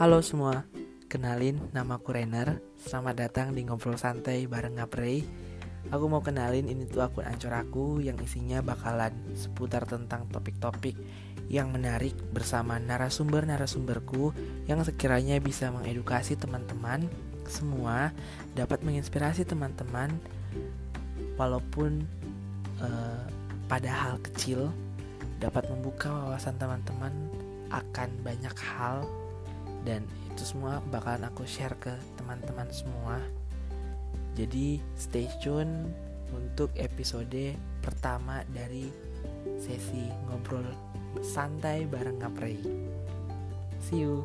Halo semua, kenalin nama aku Rainer. Selamat datang di Ngobrol Santai bareng Ngaprei Aku mau kenalin ini tuh akun ancur aku yang isinya bakalan seputar tentang topik-topik yang menarik bersama narasumber-narasumberku yang sekiranya bisa mengedukasi teman-teman semua dapat menginspirasi teman-teman walaupun uh, pada hal kecil dapat membuka wawasan teman-teman akan banyak hal dan itu semua bakalan aku share ke teman-teman semua. Jadi stay tune untuk episode pertama dari sesi ngobrol santai bareng Ngaprei see you